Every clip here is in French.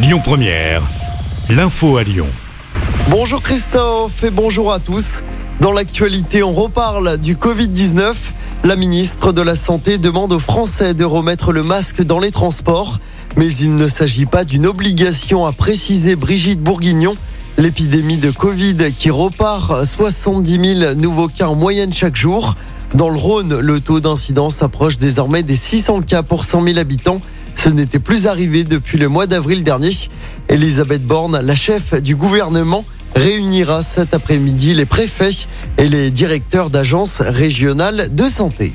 Lyon Première, l'info à Lyon. Bonjour Christophe et bonjour à tous. Dans l'actualité, on reparle du Covid-19. La ministre de la Santé demande aux Français de remettre le masque dans les transports. Mais il ne s'agit pas d'une obligation, a précisé Brigitte Bourguignon. L'épidémie de Covid qui repart 70 000 nouveaux cas en moyenne chaque jour. Dans le Rhône, le taux d'incidence s'approche désormais des 600 cas pour 100 000 habitants. Ce n'était plus arrivé depuis le mois d'avril dernier. Elisabeth Borne, la chef du gouvernement, réunira cet après-midi les préfets et les directeurs d'agences régionales de santé.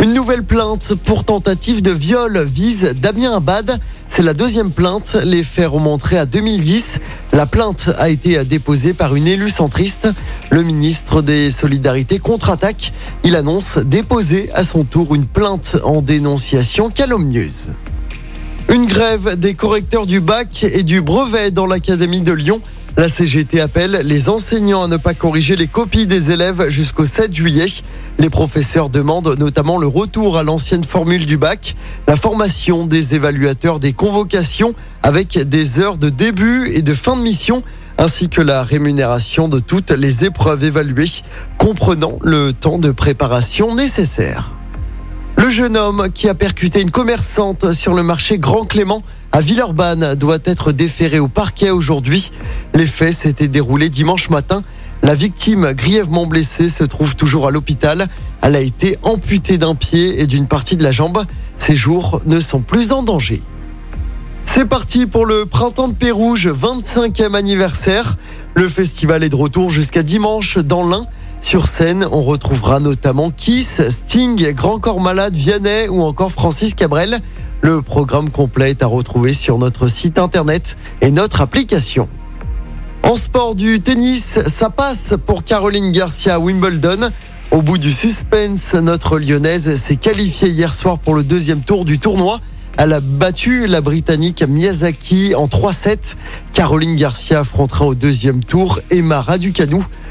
Une nouvelle plainte pour tentative de viol vise Damien Abad. C'est la deuxième plainte. Les faits remonteraient à 2010. La plainte a été déposée par une élue centriste. Le ministre des Solidarités contre-attaque. Il annonce déposer à son tour une plainte en dénonciation calomnieuse. Une grève des correcteurs du bac et du brevet dans l'Académie de Lyon. La CGT appelle les enseignants à ne pas corriger les copies des élèves jusqu'au 7 juillet. Les professeurs demandent notamment le retour à l'ancienne formule du bac, la formation des évaluateurs des convocations avec des heures de début et de fin de mission, ainsi que la rémunération de toutes les épreuves évaluées, comprenant le temps de préparation nécessaire. Le jeune homme qui a percuté une commerçante sur le marché Grand Clément à Villeurbanne doit être déféré au parquet aujourd'hui. Les faits s'étaient déroulés dimanche matin. La victime, grièvement blessée, se trouve toujours à l'hôpital. Elle a été amputée d'un pied et d'une partie de la jambe. Ses jours ne sont plus en danger. C'est parti pour le Printemps de Pérouge, 25e anniversaire. Le festival est de retour jusqu'à dimanche dans l'Ain. Sur scène, on retrouvera notamment Kiss, Sting, Grand Corps Malade, Vianney ou encore Francis Cabrel. Le programme complet est à retrouver sur notre site internet et notre application. En sport du tennis, ça passe pour Caroline Garcia Wimbledon. Au bout du suspense, notre lyonnaise s'est qualifiée hier soir pour le deuxième tour du tournoi. Elle a battu la Britannique Miyazaki en 3-7. Caroline Garcia affrontera au deuxième tour Emma Raducanu